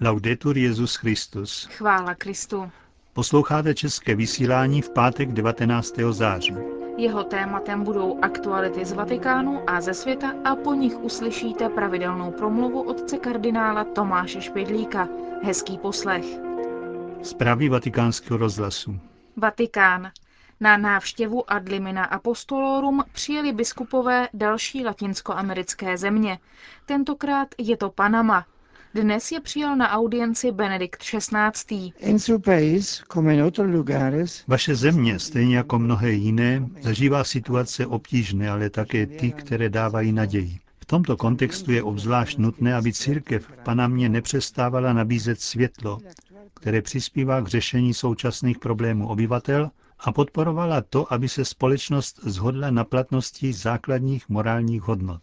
Laudetur Jezus Christus. Chvála Kristu. Posloucháte české vysílání v pátek 19. září. Jeho tématem budou aktuality z Vatikánu a ze světa a po nich uslyšíte pravidelnou promluvu otce kardinála Tomáše Špidlíka. Hezký poslech. Zprávy vatikánského rozhlasu. Vatikán. Na návštěvu ad limina apostolorum přijeli biskupové další latinskoamerické země. Tentokrát je to Panama. Dnes je přijal na audienci Benedikt XVI. Vaše země, stejně jako mnohé jiné, zažívá situace obtížné, ale také ty, které dávají naději. V tomto kontextu je obzvlášť nutné, aby církev v Panamě nepřestávala nabízet světlo, které přispívá k řešení současných problémů obyvatel a podporovala to, aby se společnost zhodla na platnosti základních morálních hodnot.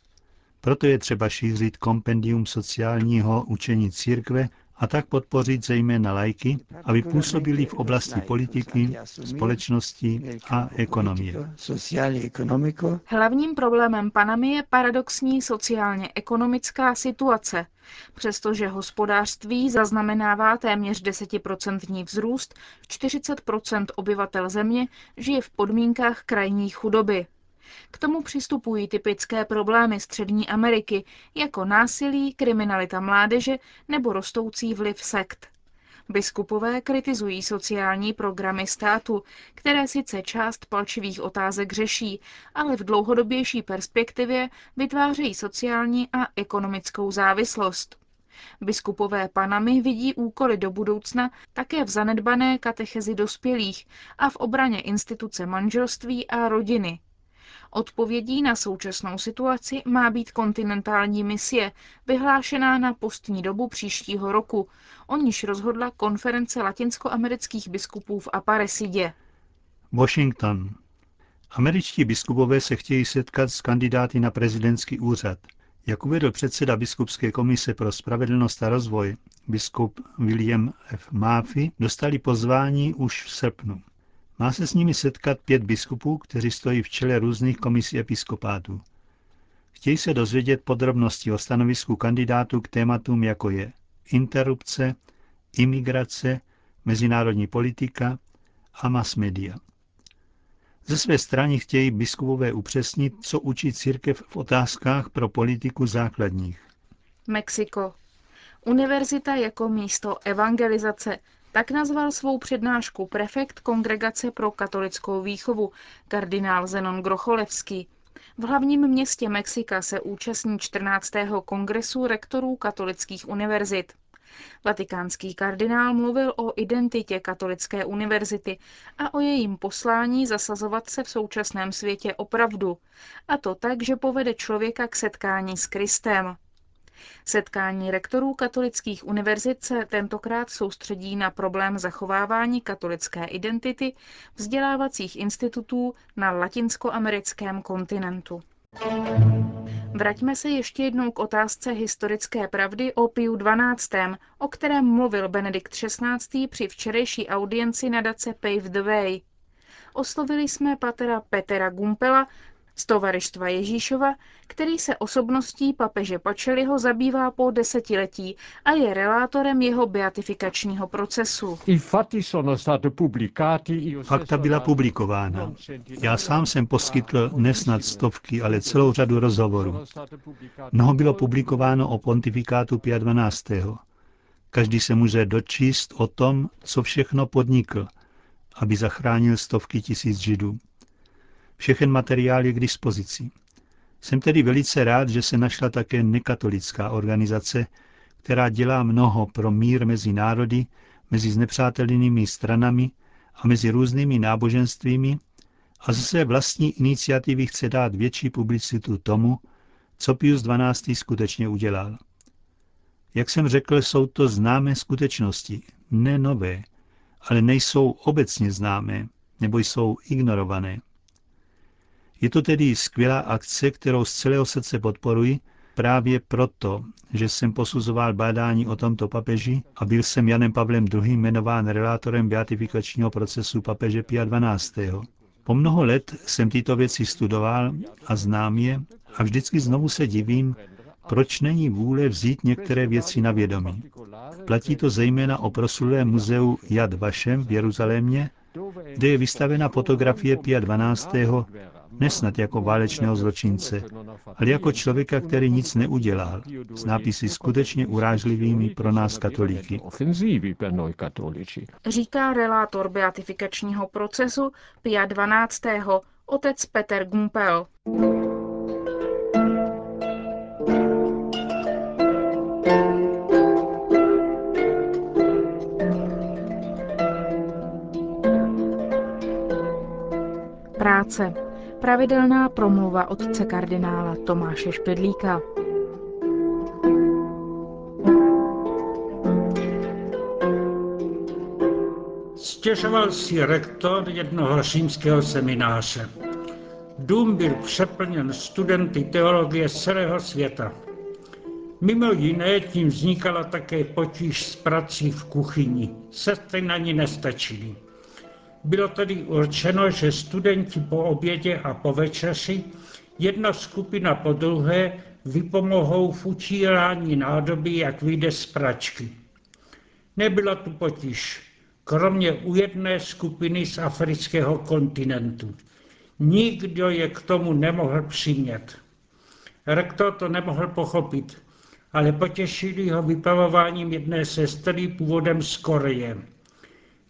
Proto je třeba šířit kompendium sociálního učení církve a tak podpořit zejména lajky, aby působili v oblasti politiky, společnosti a ekonomie. Hlavním problémem Panamy je paradoxní sociálně-ekonomická situace. Přestože hospodářství zaznamenává téměř 10% vzrůst, 40% obyvatel země žije v podmínkách krajní chudoby. K tomu přistupují typické problémy Střední Ameriky, jako násilí, kriminalita mládeže nebo rostoucí vliv sekt. Biskupové kritizují sociální programy státu, které sice část palčivých otázek řeší, ale v dlouhodobější perspektivě vytvářejí sociální a ekonomickou závislost. Biskupové Panamy vidí úkoly do budoucna také v zanedbané katechezi dospělých a v obraně instituce manželství a rodiny. Odpovědí na současnou situaci má být kontinentální misie, vyhlášená na postní dobu příštího roku, o níž rozhodla konference latinskoamerických biskupů v Aparesidě. Washington. Američtí biskupové se chtějí setkat s kandidáty na prezidentský úřad. Jak uvedl předseda biskupské komise pro spravedlnost a rozvoj, biskup William F. Murphy, dostali pozvání už v srpnu. Má se s nimi setkat pět biskupů, kteří stojí v čele různých komisí episkopátů. Chtějí se dozvědět podrobnosti o stanovisku kandidátů k tématům, jako je interrupce, imigrace, mezinárodní politika a mass media. Ze své strany chtějí biskupové upřesnit, co učí církev v otázkách pro politiku základních. Mexiko. Univerzita jako místo evangelizace, tak nazval svou přednášku prefekt Kongregace pro katolickou výchovu, kardinál Zenon Grocholevský. V hlavním městě Mexika se účastní 14. kongresu rektorů katolických univerzit. Vatikánský kardinál mluvil o identitě katolické univerzity a o jejím poslání zasazovat se v současném světě opravdu, a to tak, že povede člověka k setkání s Kristem. Setkání rektorů katolických univerzit se tentokrát soustředí na problém zachovávání katolické identity vzdělávacích institutů na latinskoamerickém kontinentu. Vraťme se ještě jednou k otázce historické pravdy o Piu XII., o kterém mluvil Benedikt XVI. při včerejší audienci nadace Pave the Way. Oslovili jsme patera Petra Gumpela, z tovarištva Ježíšova, který se osobností papeže Pačeliho zabývá po desetiletí a je relátorem jeho beatifikačního procesu. Fakta byla publikována. Já sám jsem poskytl nesnad stovky, ale celou řadu rozhovorů. Mnoho bylo publikováno o pontifikátu 12. Každý se může dočíst o tom, co všechno podnikl, aby zachránil stovky tisíc židů. Všechen materiál je k dispozici. Jsem tedy velice rád, že se našla také nekatolická organizace, která dělá mnoho pro mír mezi národy, mezi znepřátelenými stranami a mezi různými náboženstvími a ze své vlastní iniciativy chce dát větší publicitu tomu, co Pius XII. skutečně udělal. Jak jsem řekl, jsou to známé skutečnosti, ne nové, ale nejsou obecně známé, nebo jsou ignorované. Je to tedy skvělá akce, kterou z celého srdce podporuji, právě proto, že jsem posuzoval bádání o tomto papeži a byl jsem Janem Pavlem II. jmenován relátorem beatifikačního procesu papeže Pia XII. Po mnoho let jsem tyto věci studoval a znám je a vždycky znovu se divím, proč není vůle vzít některé věci na vědomí. Platí to zejména o proslulém muzeu Yad Vashem v Jeruzalémě, kde je vystavena fotografie Pia 12. nesnad jako válečného zločince, ale jako člověka, který nic neudělal, s nápisy skutečně urážlivými pro nás katolíky. Říká relátor beatifikačního procesu Pia 12. otec Peter Gumpel. práce. Pravidelná promluva otce kardinála Tomáše Špedlíka. Stěžoval si rektor jednoho římského semináře. Dům byl přeplněn studenty teologie z celého světa. Mimo jiné tím vznikala také potíž s prací v kuchyni. Sestry na ní nestačily. Bylo tedy určeno, že studenti po obědě a po večeři jedna skupina po druhé vypomohou v učírání nádoby, jak vyjde z pračky. Nebyla tu potíž, kromě u jedné skupiny z afrického kontinentu. Nikdo je k tomu nemohl přimět. Rektor to nemohl pochopit, ale potěšili ho vypavováním jedné sestry původem z Koreje.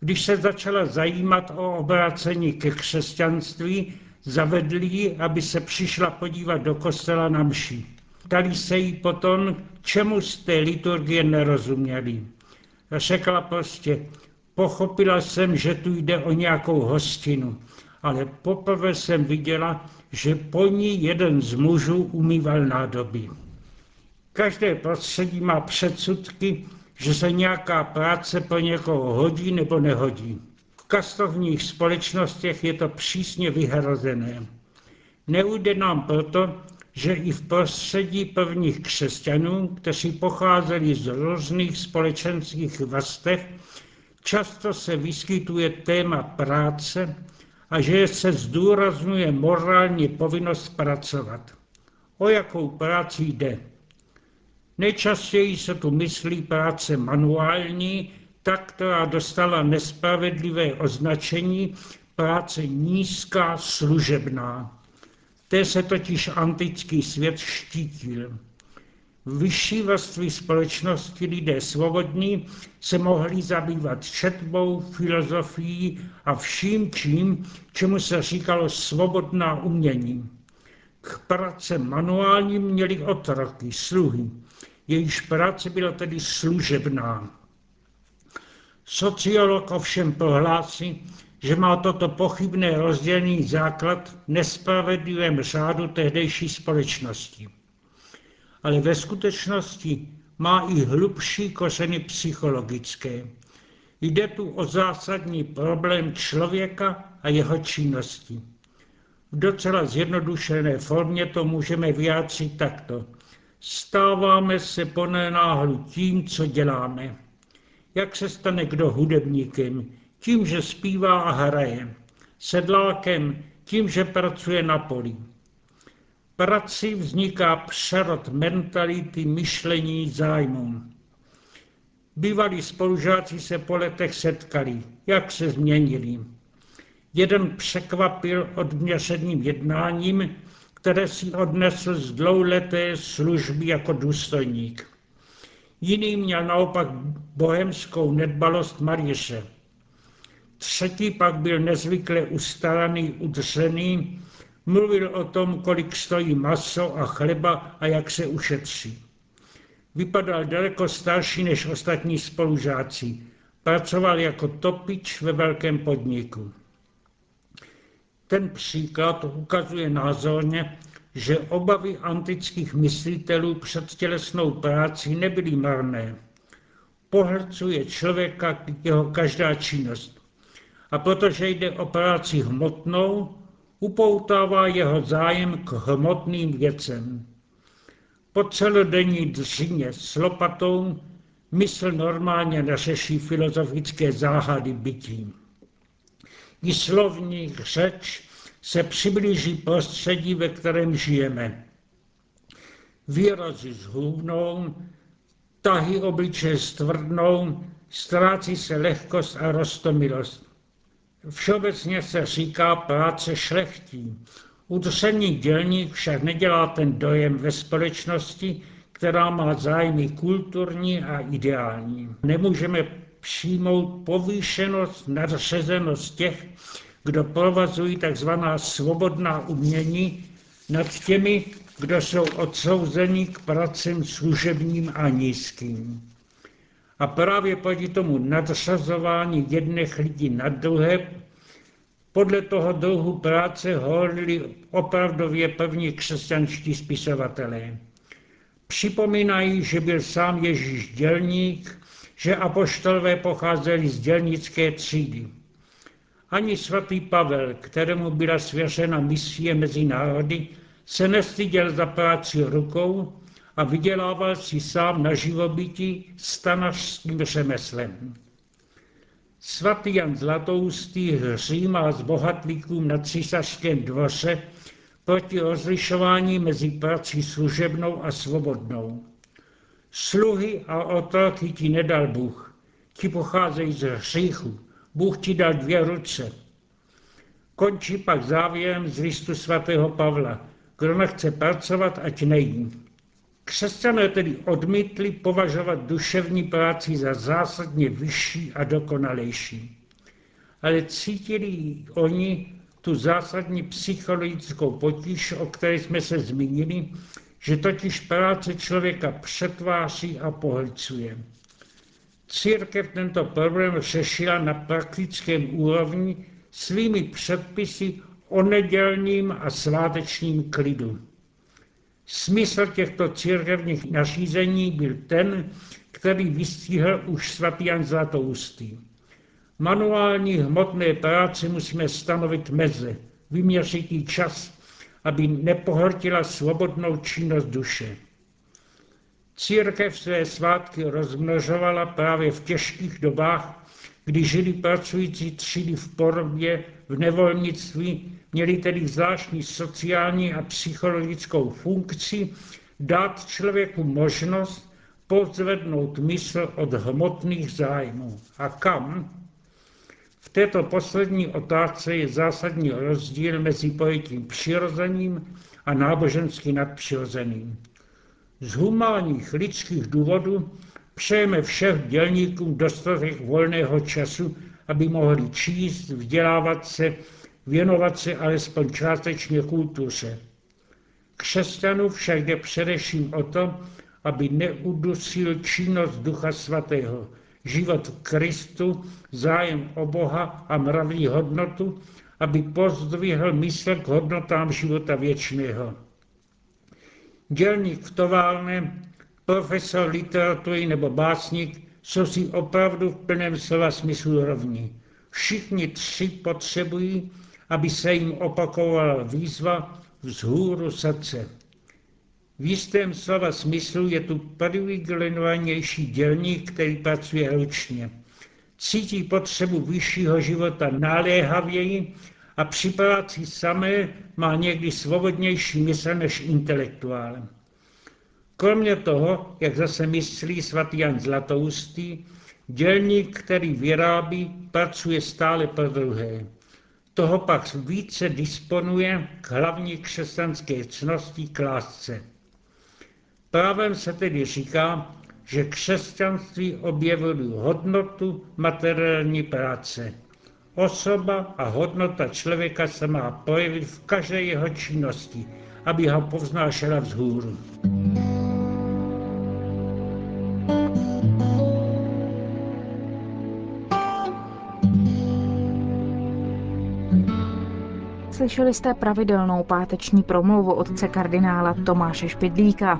Když se začala zajímat o obrácení ke křesťanství, zavedli ji, aby se přišla podívat do kostela na mši. Ptali se jí potom, čemu z té liturgie nerozuměli. Řekla prostě, pochopila jsem, že tu jde o nějakou hostinu, ale poprvé jsem viděla, že po ní jeden z mužů umýval nádoby. Každé prostředí má předsudky, že se nějaká práce pro někoho hodí nebo nehodí. V kastovních společnostech je to přísně vyhrozené. Neujde nám proto, že i v prostředí prvních křesťanů, kteří pocházeli z různých společenských vrstev, často se vyskytuje téma práce a že se zdůrazňuje morální povinnost pracovat. O jakou práci jde? Nejčastěji se tu myslí práce manuální, ta, která dostala nespravedlivé označení práce nízká služebná. Té se totiž antický svět štítil. V vyšší vrství společnosti lidé svobodní se mohli zabývat četbou, filozofií a vším čím, čemu se říkalo svobodná umění. K práce manuálním měli otroky, sluhy, jejíž práce byla tedy služebná. Sociolog ovšem prohlásí, že má toto pochybné rozdělení základ v nespravedlivém řádu tehdejší společnosti. Ale ve skutečnosti má i hlubší kořeny psychologické. Jde tu o zásadní problém člověka a jeho činnosti. V docela zjednodušené formě to můžeme vyjádřit takto. Stáváme se ponenáhlu tím, co děláme. Jak se stane kdo hudebníkem? Tím, že zpívá a hraje. Sedlákem? Tím, že pracuje na poli. Prací vzniká přerod mentality, myšlení, zájmů. Bývalí spolužáci se po letech setkali. Jak se změnili? Jeden překvapil odměřeným jednáním, které si odnesl z dlouleté služby jako důstojník. Jiný měl naopak bohemskou nedbalost Mariše. Třetí pak byl nezvykle ustaraný, udřený, mluvil o tom, kolik stojí maso a chleba a jak se ušetří. Vypadal daleko starší než ostatní spolužáci. Pracoval jako topič ve velkém podniku. Ten příklad ukazuje názorně, že obavy antických myslitelů před tělesnou práci nebyly marné. Pohlcuje člověka jeho každá činnost. A protože jde o práci hmotnou, upoutává jeho zájem k hmotným věcem. Po celodenní dřině s lopatou mysl normálně neřeší filozofické záhady bytí i slovní řeč se přiblíží prostředí, ve kterém žijeme. Výrazy zhubnou, tahy obličeje stvrdnou, ztrácí se lehkost a rostomilost. Všeobecně se říká práce šlechtí. Udřený dělník však nedělá ten dojem ve společnosti, která má zájmy kulturní a ideální. Nemůžeme přijmout povýšenost, nadřazenost těch, kdo provazují tzv. svobodná umění nad těmi, kdo jsou odsouzeni k pracem služebním a nízkým. A právě proti tomu nadřazování jedných lidí na druhé, podle toho druhu práce hovorili opravdově první křesťanští spisovatelé. Připomínají, že byl sám Ježíš dělník, že apoštolové pocházeli z dělnické třídy. Ani svatý Pavel, kterému byla svěřena misie mezi národy, se nestyděl za práci rukou a vydělával si sám na živobytí stanařským řemeslem. Svatý Jan Zlatoustý hřímá s bohatlíkům na císařském dvoře proti rozlišování mezi prací služebnou a svobodnou. Sluhy a otroky ti nedal Bůh, ti pocházejí z hříchu. Bůh ti dal dvě ruce. Končí pak závěrem z listu svatého Pavla. Kdo nechce pracovat, ať nejí. Křesťané tedy odmítli považovat duševní práci za zásadně vyšší a dokonalejší. Ale cítili oni tu zásadní psychologickou potíž, o které jsme se zmínili, že totiž práce člověka přetváří a pohlcuje. Církev tento problém řešila na praktickém úrovni svými předpisy o nedělním a svátečním klidu. Smysl těchto církevních nařízení byl ten, který vystihl už svatý Jan Zlatoustý. Manuální hmotné práci musíme stanovit meze, vyměřit čas, aby nepohltila svobodnou činnost duše. Církev své svátky rozmnožovala právě v těžkých dobách, kdy žili pracující třídy v porobě, v nevolnictví, měli tedy zvláštní sociální a psychologickou funkci dát člověku možnost pozvednout mysl od hmotných zájmů. A kam? V této poslední otázce je zásadní rozdíl mezi pojetím přirozeným a nábožensky nadpřirozeným. Z humánních lidských důvodů přejeme všech dělníkům dostatek volného času, aby mohli číst, vzdělávat se, věnovat se alespoň částečně kultuře. Křesťanů však jde především o to, aby neudusil činnost Ducha Svatého, život Kristu, zájem o Boha a mravní hodnotu, aby pozdvihl mysl k hodnotám života věčného. Dělník v továrně, profesor literatury nebo básník jsou si opravdu v plném slova smyslu rovní. Všichni tři potřebují, aby se jim opakovala výzva vzhůru srdce. V jistém slova smyslu je tu privilegovanější dělník, který pracuje ručně. Cítí potřebu vyššího života naléhavěji a při práci samé má někdy svobodnější mysl než intelektuál. Kromě toho, jak zase myslí svatý Jan Zlatoustý, dělník, který vyrábí, pracuje stále pro druhé. Toho pak více disponuje k hlavní křesťanské cnosti k lásce. Právem se tedy říká, že křesťanství objevuje hodnotu materiální práce. Osoba a hodnota člověka se má projevit v každé jeho činnosti, aby ho povznášela vzhůru. Slyšeli jste pravidelnou páteční promluvu otce kardinála Tomáše Špidlíka.